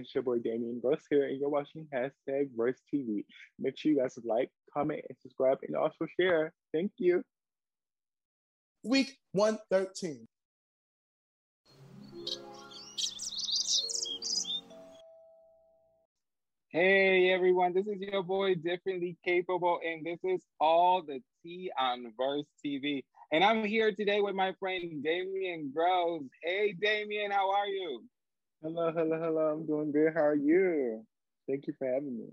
It's your boy Damien Gross here, and you're watching hashtag Verse TV. Make sure you guys like, comment, and subscribe, and also share. Thank you. Week 113. Hey everyone, this is your boy Differently Capable, and this is all the tea on Verse TV. And I'm here today with my friend Damien Gross. Hey Damien, how are you? Hello, hello, hello. I'm doing good. How are you? Thank you for having me.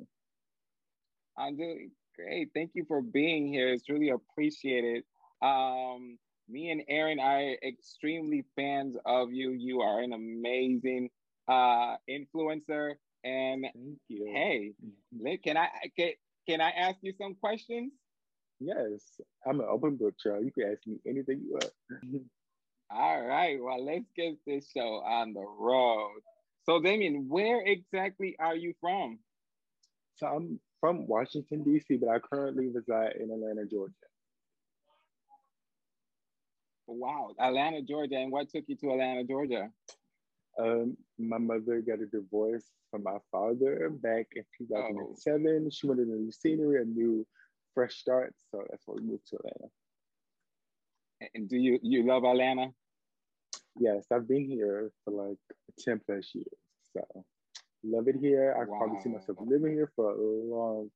I'm doing great. Thank you for being here. It's really appreciated. Um, me and Aaron are extremely fans of you. You are an amazing uh, influencer. And Thank you. hey, can I can, can I ask you some questions? Yes, I'm an open book, child. You can ask me anything you want. All right, well, let's get this show on the road. So, Damien, where exactly are you from? so I'm from Washington, D.C., but I currently reside in Atlanta, Georgia. Wow, Atlanta, Georgia. And what took you to Atlanta, Georgia? Um, my mother got a divorce from my father back in 2007. She wanted a new scenery, a new fresh start. So that's why we moved to Atlanta. And do you you love Atlanta? Yes, I've been here for like 10 plus years. So love it here. I Wow. probably see myself living here for a long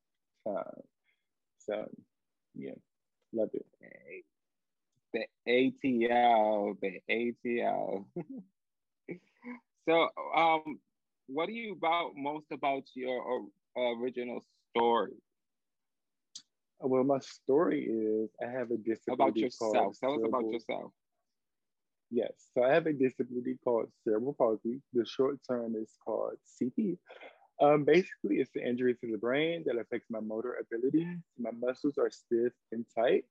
time. So yeah, love it. The ATL, the ATL. so, um, what do you about most about your original story Well, my story is I have a disability about yourself? called Tell us about yourself. Yes, so I have a disability called cerebral palsy. The short term is called CP. Um, basically, it's an injury to the brain that affects my motor ability. My muscles are stiff and tight,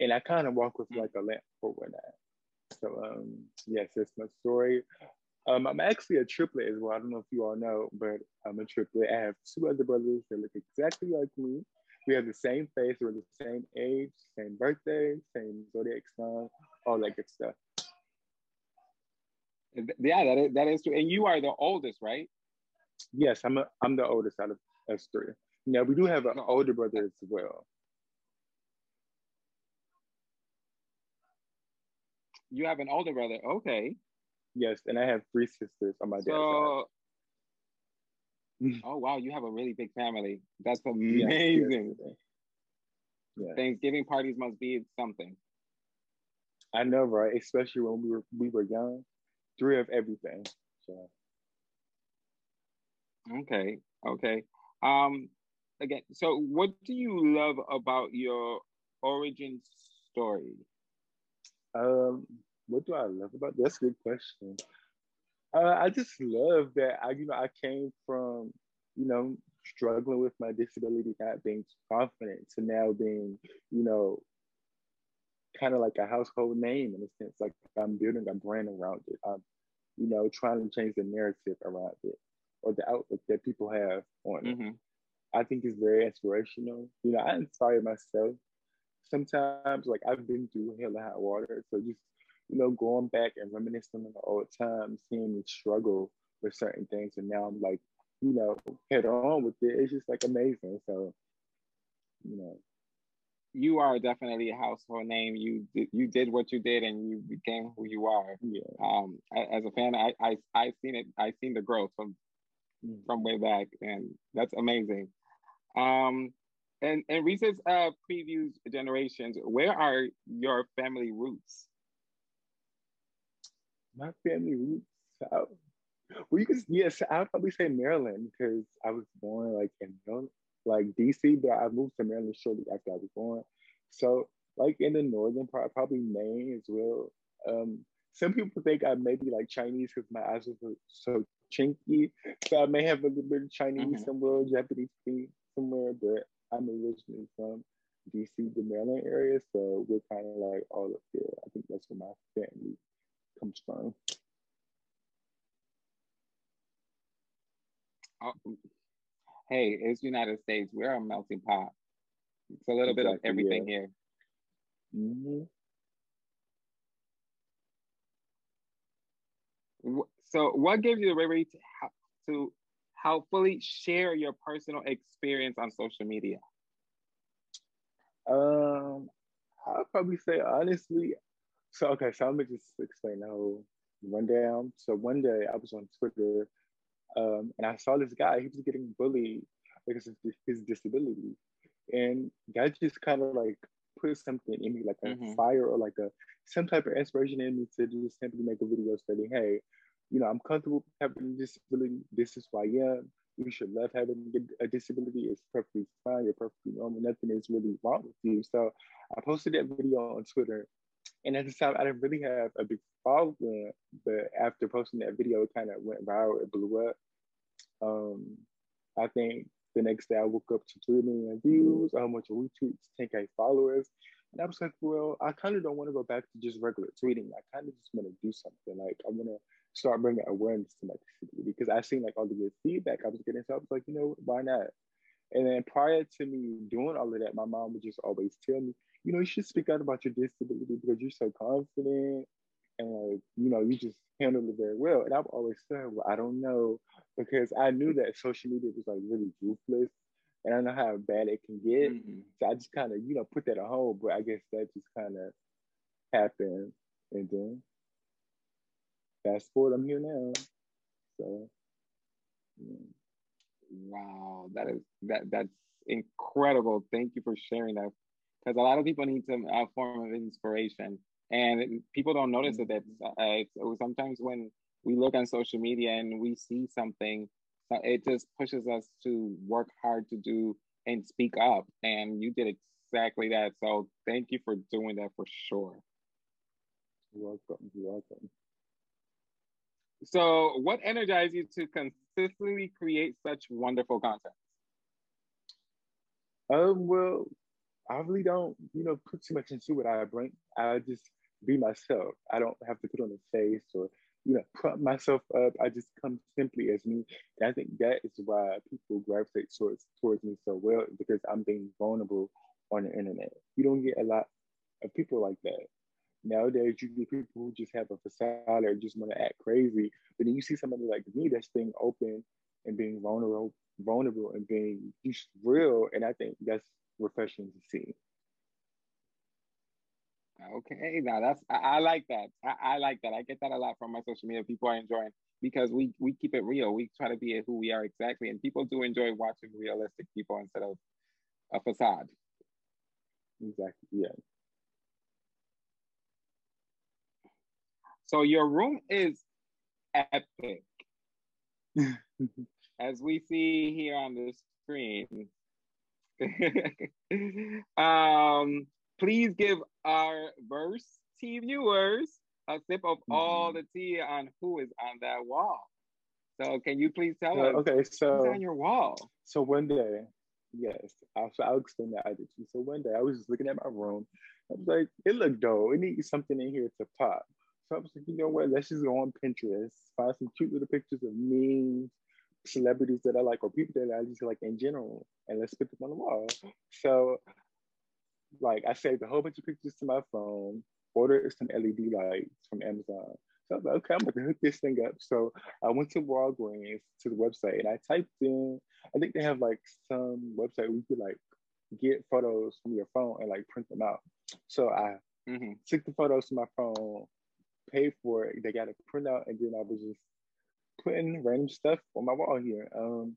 and I kind of walk with like a limp for when I. So, um, yes, that's my story. Um, I'm actually a triplet as well. I don't know if you all know, but I'm a triplet. I have two other brothers that look exactly like me. We have the same face, we're the same age, same birthday, same zodiac sign, all that good stuff. Yeah, that is that is true. And you are the oldest, right? Yes, I'm a, I'm the oldest out of us three. Now we do have an older brother as well. You have an older brother. Okay. Yes, and I have three sisters on my dad's side. Oh wow, you have a really big family. That's amazing. Thanksgiving parties must be something. I know, right? Especially when we were we were young, three of everything. So Okay, okay. Um, again, so what do you love about your origin story? Um, what do I love about that's a good question. Uh, I just love that I, you know, I came from, you know, struggling with my disability, not being confident, to now being, you know, kind of like a household name in a sense. Like I'm building a brand around it. I'm, you know, trying to change the narrative around it or the outlook that people have on it. hmm I think it's very inspirational. You know, I inspire myself. Sometimes, like I've been through hell and hot water, so just you know, going back and reminiscing on the old times, seeing me struggle with certain things, and now I'm like, you know, head on with it. It's just like amazing. So, you know, You are definitely a household name. You did, you did what you did, and you became who you are. yeah, Um, as a fan, I I I seen it. I seen the growth from Mm. from way back, and that's amazing. Um, and and recent uh previews generations. Where are your family roots? My family roots. I, well, you can yes, I'd probably say Maryland because I was born like in Maryland, like DC, but I moved to Maryland shortly after I was born. So like in the northern part, probably Maine as well. Um, some people think I may be like Chinese because my eyes are so, chinky. So I may have a little bit of Chinese Mhm. somewhere, Japanese somewhere, but I'm originally from DC, the Maryland area. So we're kind of like all up there. I think that's where my family comes from. Oh, hey, it's United States. We're a melting pot. It's a little bit of Exactly, everything here. Mhm. So, what gives you the bravery to, to helpfully share your personal experience on social media? Um, I'll probably say honestly. So okay, so let me just explain the whole rundown. So one day I was on Twitter, um, and I saw this guy. He was getting bullied because of his disability, and that just kind of like put something in me, like a mm-hmm. fire or like a some type of inspiration in me to just simply make a video stating, "Hey, you know, I'm comfortable having a disability. This is who I am. You should love having a disability. It's perfectly fine. You're perfectly normal. Nothing is really wrong with you." So I posted that video on Twitter, and at the time, I didn't really have a big following. But after posting that video, it kind of went viral. It blew up. Um, I think the next day I woke up to 3 million views, a bunch of retweets, 10K followers. And I was like, well, I kind of don't want to go back to just regular tweeting. I kind of just want to do something. Like, I want to start bringing awareness to my disability because I seen like all the good feedback I was getting. So I was like, you know, why not? And then prior to me doing all of that, my mom would just always tell me, you know, you should speak out about your disability because you're so confident and like, you know, you just handle it very well. And I've always said, well, I don't know, because I knew that social media was like really ruthless and I know how bad it can get. Mm-hmm. So I just kind of, you know, put that at home, but I guess that just kind of happened. And then fast forward, I'm here now. So, yeah. Wow, that is that that's incredible. Thank you for sharing that, because a lot of people need some uh, form of inspiration, and people don't notice it. That uh, sometimes when we look on social media and we see something, it just pushes us to work hard to do and speak up. And you did exactly that. So thank you for doing that for sure. You're welcome. You're welcome. So, what energized you to consistently create such wonderful content? Um, well, I really don't, you know, put too much into what I bring. I just be myself. I don't have to put on a face or you know, put myself up. I just come simply as me. And I think that is why people gravitate towards towards me so well because I'm being vulnerable on the internet. You don't get a lot of people like that. Nowadays, you get people who just have a facade or just want to act crazy. But then you see somebody like me that's being open and being vulnerable, vulnerable and being just real. And I think that's refreshing to see. Okay, now that's I, I like that. I, I, like that. I get that a lot from my social media. People are enjoying because we we keep it real. We try to be who we are exactly, and people do enjoy watching realistic people instead of a facade. Exactly. Yeah. So your room is epic, as we see here on the screen. um, Please give our verse T viewers a sip of mm-hmm. all the tea on who is on that wall. So can you please tell uh, us? Okay, so on your wall. So one day, yes, I'll, I'll explain that too. So one day I was just looking at my room. I was like, it looked dull. It needs something in here to pop. So I was like, you know what? Let's just go on Pinterest, find some cute little pictures of me, celebrities that I like, or people that I just like in general, and let's put them on the wall. So like I saved a whole bunch of pictures to my phone, ordered some LED lights from Amazon. So I was like, okay, I'm gonna hook this thing up. So I went to Walgreens to the website and I typed in, I think they have like some website where you could like get photos from your phone and like print them out. So I mm-hmm. took the photos to my phone, paid for it, they got a printout, and then I was just putting random stuff on my wall here. Um,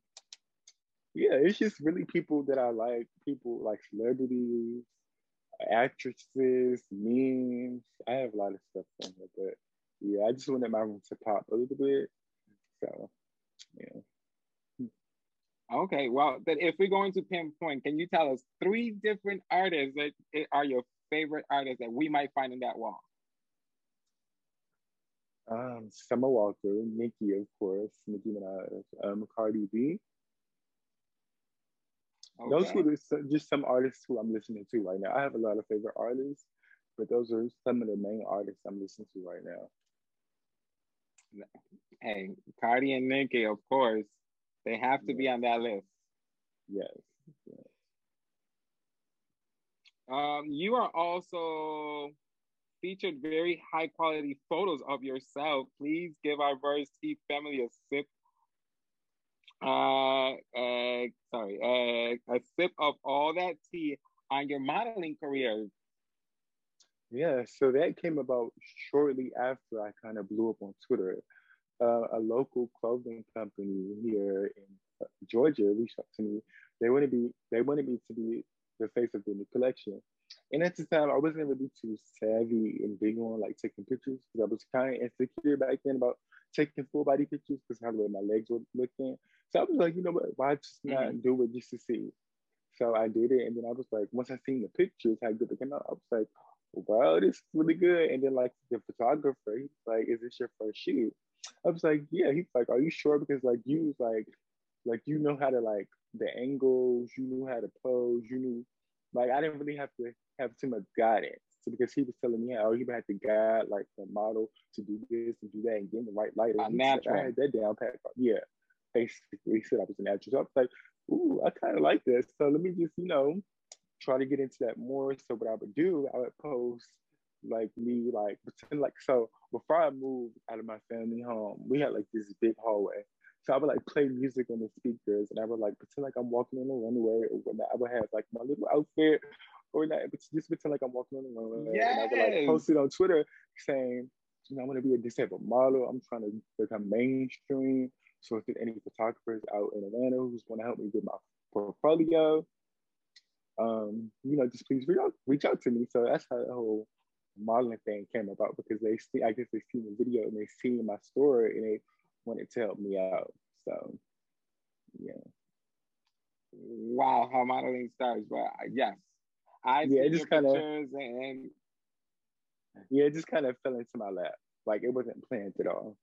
yeah, it's just really people that I like, people like celebrities, actresses, memes. I have a lot of stuff on here, but yeah, I just wanted my room to pop a little bit. So, yeah. Okay, well, if we're going to pinpoint, can you tell us three different artists that are your favorite artists that we might find in that wall? Um, Summer Walker, Nicki, of course, Nicki Minaj, um, Cardi B, Okay. Those are just some artists who I'm listening to right now. I have a lot of favorite artists, but those are some of the main artists I'm listening to right now. Hey, Cardi and Nicki, of course, they have to be on that list. Yes. yes. Um, you are also featured very high quality photos of yourself. Please give our Verse T family a sip uh, uh, sorry, uh, a sip of all that tea on your modeling career. Yeah, so that came about shortly after I kind of blew up on Twitter. Uh, a local clothing company here in uh, Georgia reached out to me. They wanted be they wanted me to be the face of the new collection. And at the time, I wasn't really too savvy and big on like taking pictures because I was kind of insecure back then about taking full body pictures because how the way my legs were looking. So I was like, you know what, why just not mm-hmm. do it just to see? So I did it, and then I was like, once I seen the pictures, how good they came out, I was like, wow, this is really good. And then like the photographer, he's like, is this your first shoot? I was like, yeah. He's like, are you sure? Because like you was like, like you know how to like the angles, you knew how to pose, you knew like I didn't really have to have too much guidance. So because he was telling me how he had to guide like the model to do this and do that and get in the right light. Natural. I had that down pat. Yeah. Basically, he said I was a natural. So I was like, ooh, I kind of like this. So let me just, you know, try to get into that more. So what I would do, I would post like me, like pretend like so before I moved out of my family home, we had like this big hallway. So I would like play music on the speakers and I would like pretend like I'm walking on the runway or whatnot. I would have like my little outfit or not, but just pretend like I'm walking on the runway. Yes. And I would like post it on Twitter saying, you know, I want to be a disabled model. I'm trying to become mainstream. So if there's any photographers out in Atlanta who's want to help me with my portfolio, um, you know, just please reach out, reach out to me. So that's how the whole modeling thing came about because they see, I guess they see the video and they see my story and they wanted to help me out. So, yeah. Wow, how modeling starts, but uh, yes, I yeah, it just kind of and yeah, it just kind of fell into my lap. Like it wasn't planned at all.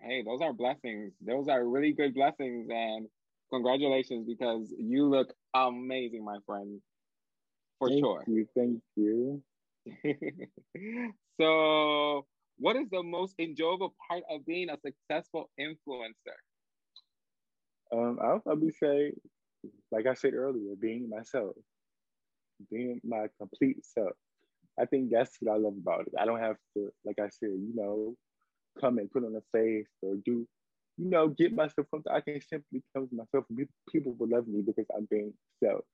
Hey, those are blessings. Those are really good blessings, and congratulations because you look amazing, my friend. For thank sure. You, thank you. so what is the most enjoyable part of being a successful influencer? Um, I'll probably say, like I said earlier, being myself, being my complete self. I think that's what I love about it. I don't have to, like I said, you know, come and put on a face or do, you know, get myself something. I can simply come to myself and people will love me because I'm being self.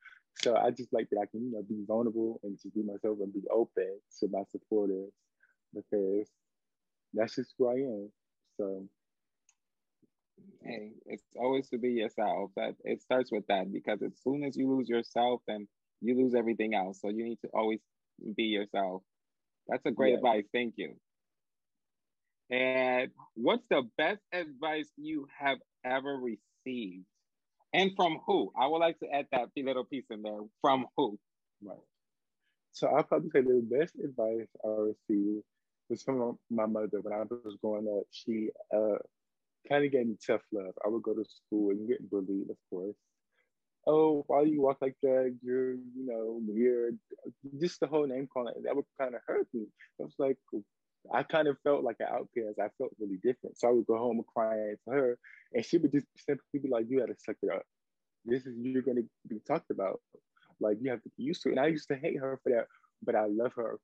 So I just like that I can, you know, be vulnerable and just be myself and be open to my supporters because that's just who I am. So hey, it's always to be yourself. That it starts with that because as soon as you lose yourself, then you lose everything else. So you need to always be yourself. That's a great yeah. advice. Thank you. And what's the best advice you have ever received? And from who? I would like to add that little piece in there. From who? Right. So I'll probably say the best advice I received was from my mother when I was growing up. She uh, kind of gave me tough love. I would go to school and get bullied, of course. Oh, why do you walk like that? You're, you know, weird. Just the whole name calling that would kind of hurt me. I was like, I kind of felt like an outcast. I felt really different. So I would go home and cry to her, and she would just simply be like, "You got to suck it up. This is you're going to be talked about. Like you have to be used to it." And I used to hate her for that, but I love her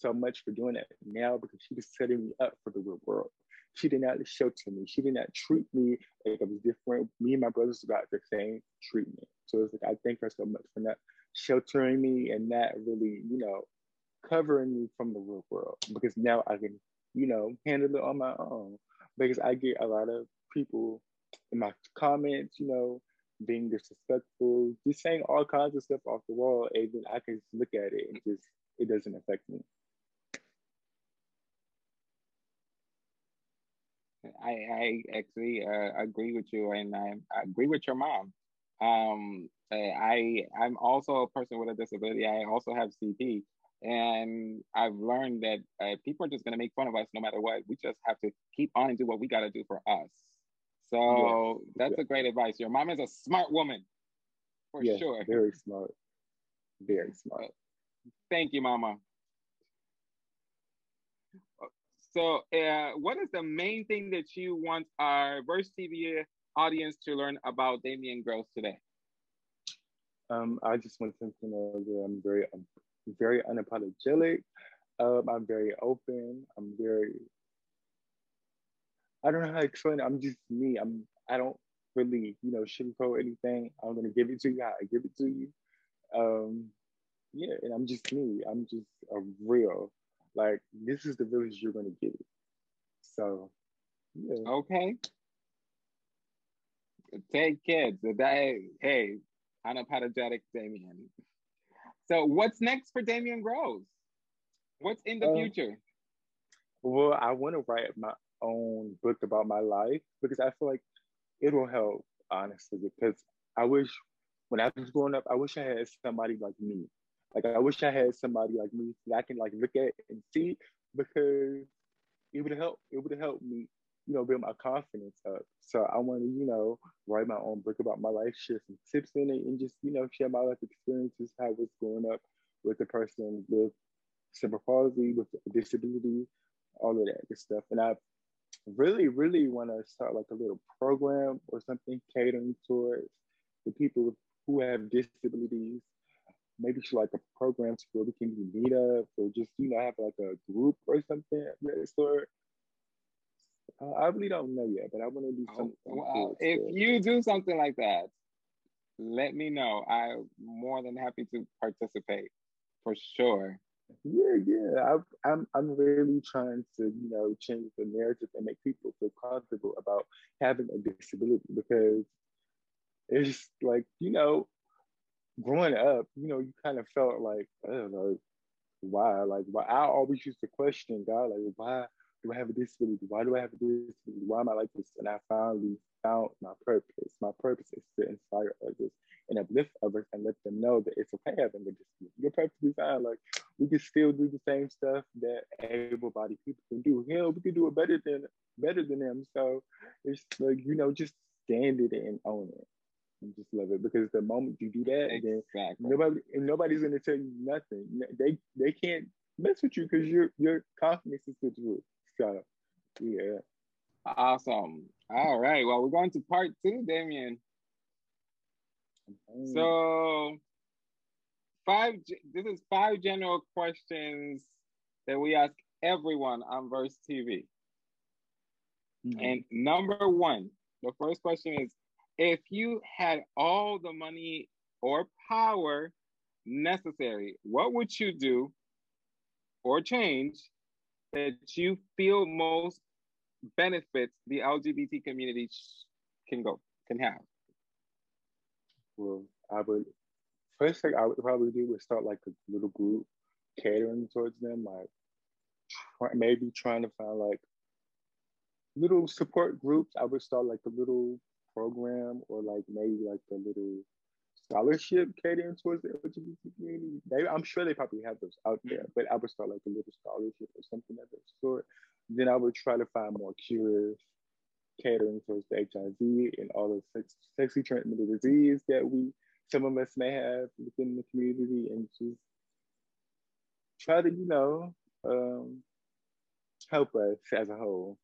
so much for doing that now because she was setting me up for the real world. She did not shelter me. She did not treat me like I was different. Me and my brothers got the same treatment. So it's like I thank her so much for not sheltering me and not really, you know, covering me from the real world because now I can, you know, handle it on my own. Because I get a lot of people in my comments, you know, being disrespectful, just saying all kinds of stuff off the wall, and then I can just look at it and just it doesn't affect me. I, I actually uh, agree with you, and I, I, agree with your mom. Um, I I'm also a person with a disability. I also have CP, and I've learned that uh, people are just going to make fun of us no matter what. We just have to keep on and do what we got to do for us. So yeah. that's a great advice. Your mom is a smart woman, for yeah, sure. Very smart. Very smart. Thank you, Mama. So, uh, what is the main thing that you want our Verse TV audience to learn about Damien Gross today? Um, I just want them to know that I'm very, very unapologetic. Um, I'm very open. I'm very. I don't know how to explain it. I'm just me. I'm. I don't really, you know, sugarcoat anything. I'm gonna give it to you I give it to you. Um, yeah, and I'm just me. I'm just a real. Like this is the village you're gonna get it. So, yeah. Okay. Take kids. That, hey, unapologetic Damien. So, what's next for Damien Groves? What's in the uh, future? Well, I want to write my own book about my life because I feel like it'll help, honestly, because I wish when I was growing up, I wish I had somebody like me. Like I wish I had somebody like me that I can like look at and see because it would help. It would help me, you know, build my confidence up. So I want to, you know, write my own book about my life, share some tips in it, and just, you know, share my life experiences, how I was growing up with a person with cerebral palsy, with a disability, all of that good stuff. And I really, really want to start like a little program or something catering towards the people who have disabilities. Maybe like a program where we can meet up or just, you know, have like a group or something of that sort. Uh, I really don't know yet, but I want to do oh, something. well, if you do something like that, let me know. I'm more than happy to participate for sure. Yeah, yeah. I, I'm I'm really trying to you know change the narrative and make people feel comfortable about having a disability because it's like you know growing up, you know, you kind of felt like I don't know why, like why I always used to question God, like why do I have a disability? Why do I have a disability? Why am I like this? And I finally found my purpose. My purpose is to inspire others and uplift others and let them know that it's okay having a disability. You're perfectly fine. Like we can still do the same stuff that able-bodied people can do. Hell, we can do it better than better than them. So it's like you know, just stand it and own it. And just love it because the moment you do that, exactly. then nobody nobody's gonna tell you nothing. They they can't mess with you because your your confidence is the truth. So yeah. Awesome. All right. Well, we're going to part two, Damien. So five this is five general questions that we ask everyone on Verse TV. Mm-hmm. And number one, the first question is if you had all the money or power necessary, what would you do or change that you feel most benefits the LGBT community can go can have? Well, I would first thing I would probably do is start like a little group catering towards them, like try, maybe trying to find like little support groups. I would start like a little program or like maybe like a little scholarship catering towards the LGBT community. They, I'm sure they probably have those out there, but I would start like a little scholarship or something of that sort. Then I would try to find more cures catering towards the HIV and all the sex, sexually transmitted disease that we some of us may have within the community and just try to, you know, um, help us as a whole.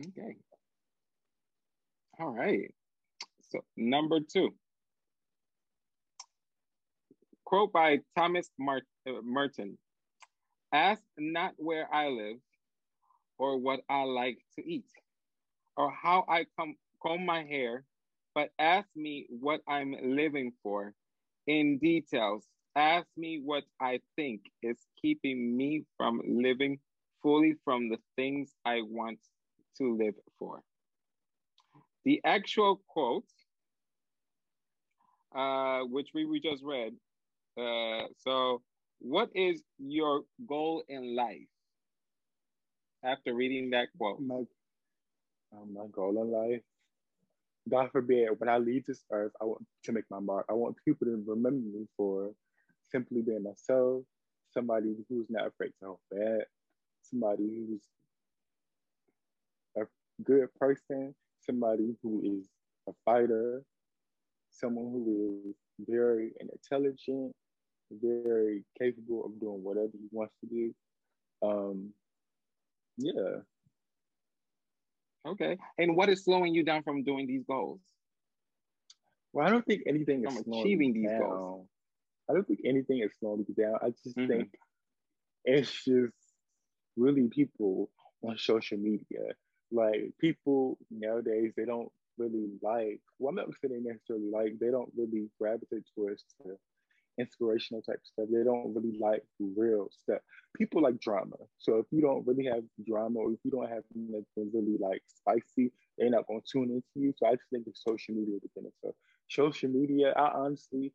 Okay. All right. So number two. Quote by Thomas Mart- uh, Merton. Ask not where I live or what I like to eat or how I com- comb my hair but ask me what I'm living for in details. Ask me what I think is keeping me from living fully from the things I want to live for. The actual quote, uh, which we, we just read. Uh, so, what is your goal in life? After reading that quote, my, uh, my goal in life God forbid, when I leave this earth, I want to make my mark. I want people to remember me for simply being myself, somebody who's not afraid to help bad, somebody who's a good person, somebody who is a fighter, someone who is very intelligent, very capable of doing whatever he wants to do. Um, yeah, Okay. And what is slowing you down from doing these goals? Well, I don't think anything is achieving these down. goals. I don't think anything is slowing me down. I just mm-hmm. think it's just really people on social media like people nowadays they don't really like well I'm not saying they necessarily like they don't really gravitate towards the inspirational type stuff. They don't really like real stuff. People like drama. So if you don't really have drama or if you don't have anything really like spicy, they're not gonna tune into you. So I just think it's social media dependent. So social media, I honestly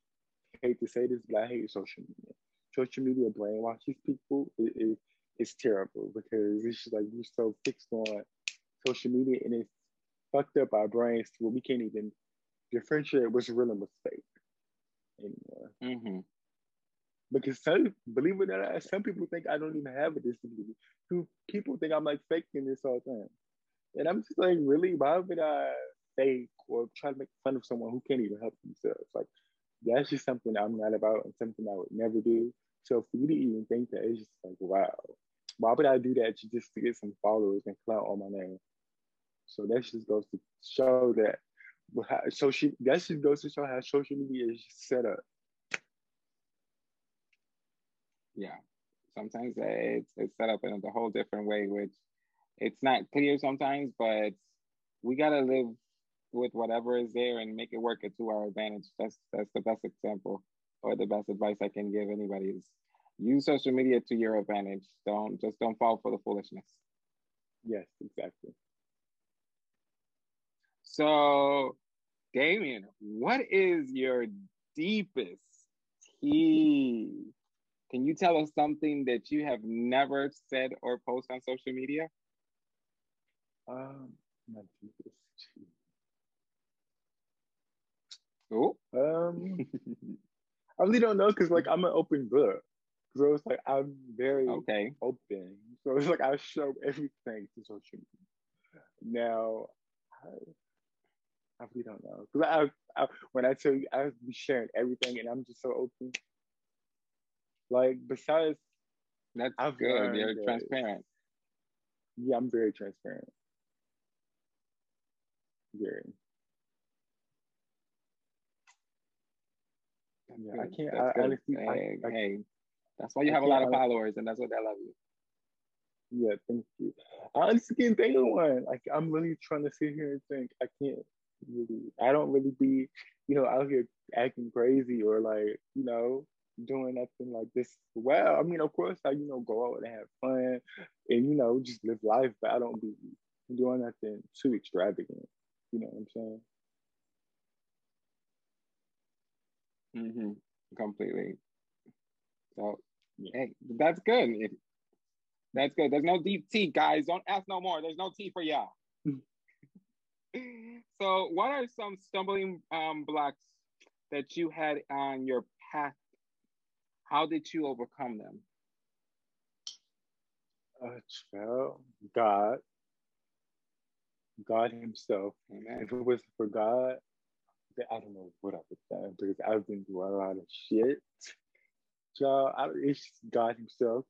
hate to say this, but I hate social media. Social media brainwashes people. It, it, it's terrible because it's just like you're so fixed on social media and it's fucked up our brains to where we can't even differentiate what's real and what's fake anymore. Mm-hmm. Because some, believe it or not, some people think I don't even have a disability. Who People think I'm like faking this whole thing. And I'm just like, really? Why would I fake or try to make fun of someone who can't even help themselves? Like, that's just something I'm not about and something I would never do. So for you to even think that, it's just like, wow. Why would I do that just to get some followers and clout on my name? So that just goes to show that so she that just goes to show how social media is set up. Yeah, sometimes it's it's set up in a whole different way, which it's not clear sometimes, but we gotta live with whatever is there and make it work to our advantage. That's that's the best example or the best advice I can give anybody is use social media to your advantage. Don't just don't fall for the foolishness. Yes, exactly. So, Damien, what is your deepest tea? Can you tell us something that you have never said or post on social media? Um, my deepest tea. Oh. Um, I really don't know because like I'm an open book. So it's like I'm very okay open. So it's like I show everything to social media. Now, I, I really don't know. Because I, I, when I tell you, I be sharing everything, and I'm just so open. Like besides, that's I've good. You're that, transparent. Yeah, I'm very transparent. Very. Yeah, I can't. I, honestly, hey, I, I, hey, that's why you have a lot of followers, and that's what they love you. Yeah, thank you. I honestly can't think of one. Like I'm really trying to sit here and think. I can't really, I don't really be, you know, out here acting crazy or like, you know, doing nothing like this. Well, I mean, of course, I, you know, go out and have fun and, you know, just live life, but I don't be doing nothing too extravagant. You know what I'm saying? Mm-hmm. Completely. So, hey, that's good. That's good. There's no deep tea, guys. Don't ask no more. There's no tea for y'all. So, what are some stumbling um, blocks that you had on your path? How did you overcome them? Uh, God, God Himself. Amen. If it was for God, I don't know what I would done because I've been through a lot of shit. So I, it's God Himself.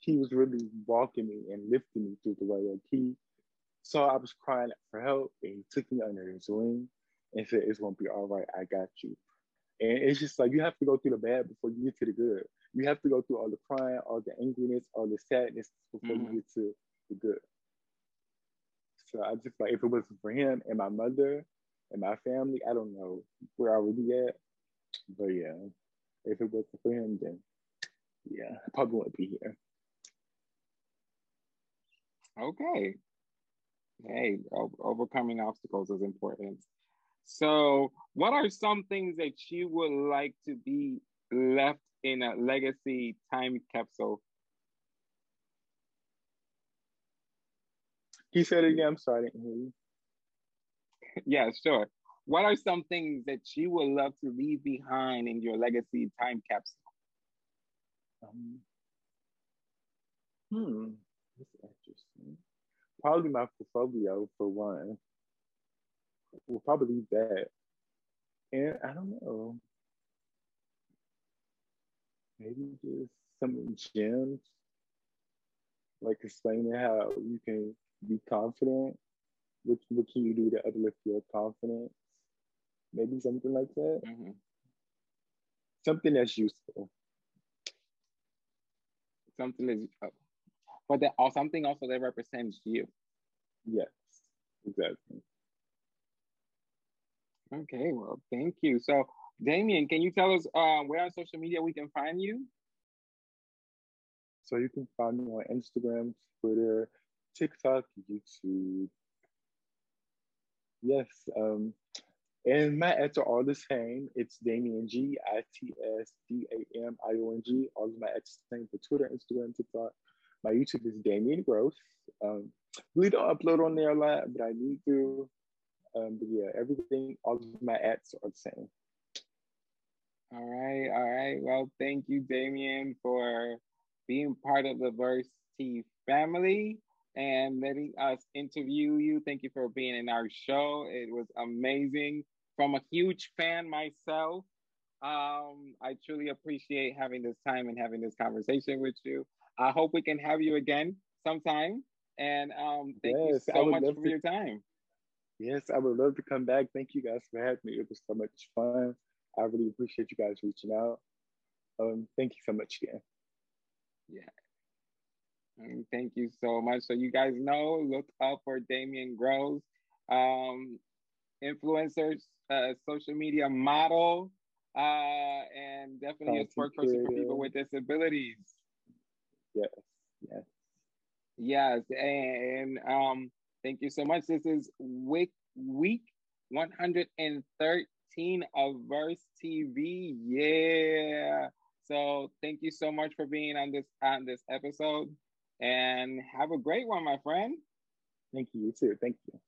He was really walking me and lifting me through the way. Like He so I was crying for help, and he took me under his wing and said, "It's gonna be all right. I got you." And it's just like you have to go through the bad before you get to the good. You have to go through all the crying, all the angriness, all the sadness before mm-hmm. you get to the good. So I just like if it wasn't for him and my mother and my family, I don't know where I would be at. But yeah, if it wasn't for him, then yeah, I probably wouldn't be here. Okay hey, overcoming obstacles is important. So, what are some things that you would like to be left in a legacy time capsule? He said it again. I'm sorry, yeah, sure. What are some things that you would love to leave behind in your legacy time capsule? Um, hmm, probably my portfolio for one. We'll probably that. And I don't know. Maybe just some gems, like explaining how you can be confident. What, what can you do to uplift your confidence? Maybe something like that. Mm-hmm. Something that's useful. Something that's, uh, but that or something also that represents you. Yes, exactly. Okay, well, thank you. So, Damien, can you tell us uh, where on social media we can find you? So you can find me on Instagram, Twitter, TikTok, YouTube. Yes, um, and my ads are all the same. It's Damien G, I T S D A M I O N G. All of my ads the same for Twitter, Instagram, TikTok. My YouTube is Damien Gross. Um, really don't upload on there a lot, but I need to. Um, but yeah, everything, all of my ads are the same. All right, all right. Well, thank you, Damien, for being part of the Verse T family and letting us interview you. Thank you for being in our show. It was amazing. From a huge fan myself, um, I truly appreciate having this time and having this conversation with you. I hope we can have you again sometime. And um, thank yes, you so much for to, your time. Yes, I would love to come back. Thank you guys for having me. It was so much fun. I really appreciate you guys reaching out. Um, thank you so much again. Yeah. And thank you so much. So you guys know, look up for Damien Gross, um, influencers, uh, social media model, uh, and definitely a spokesperson for people with disabilities. Yes, yes. Yes, and um, thank you so much. This is week week 113 of Verse TV. Yeah. So thank you so much for being on this on this episode and have a great one, my friend. Thank you. You too. Thank you.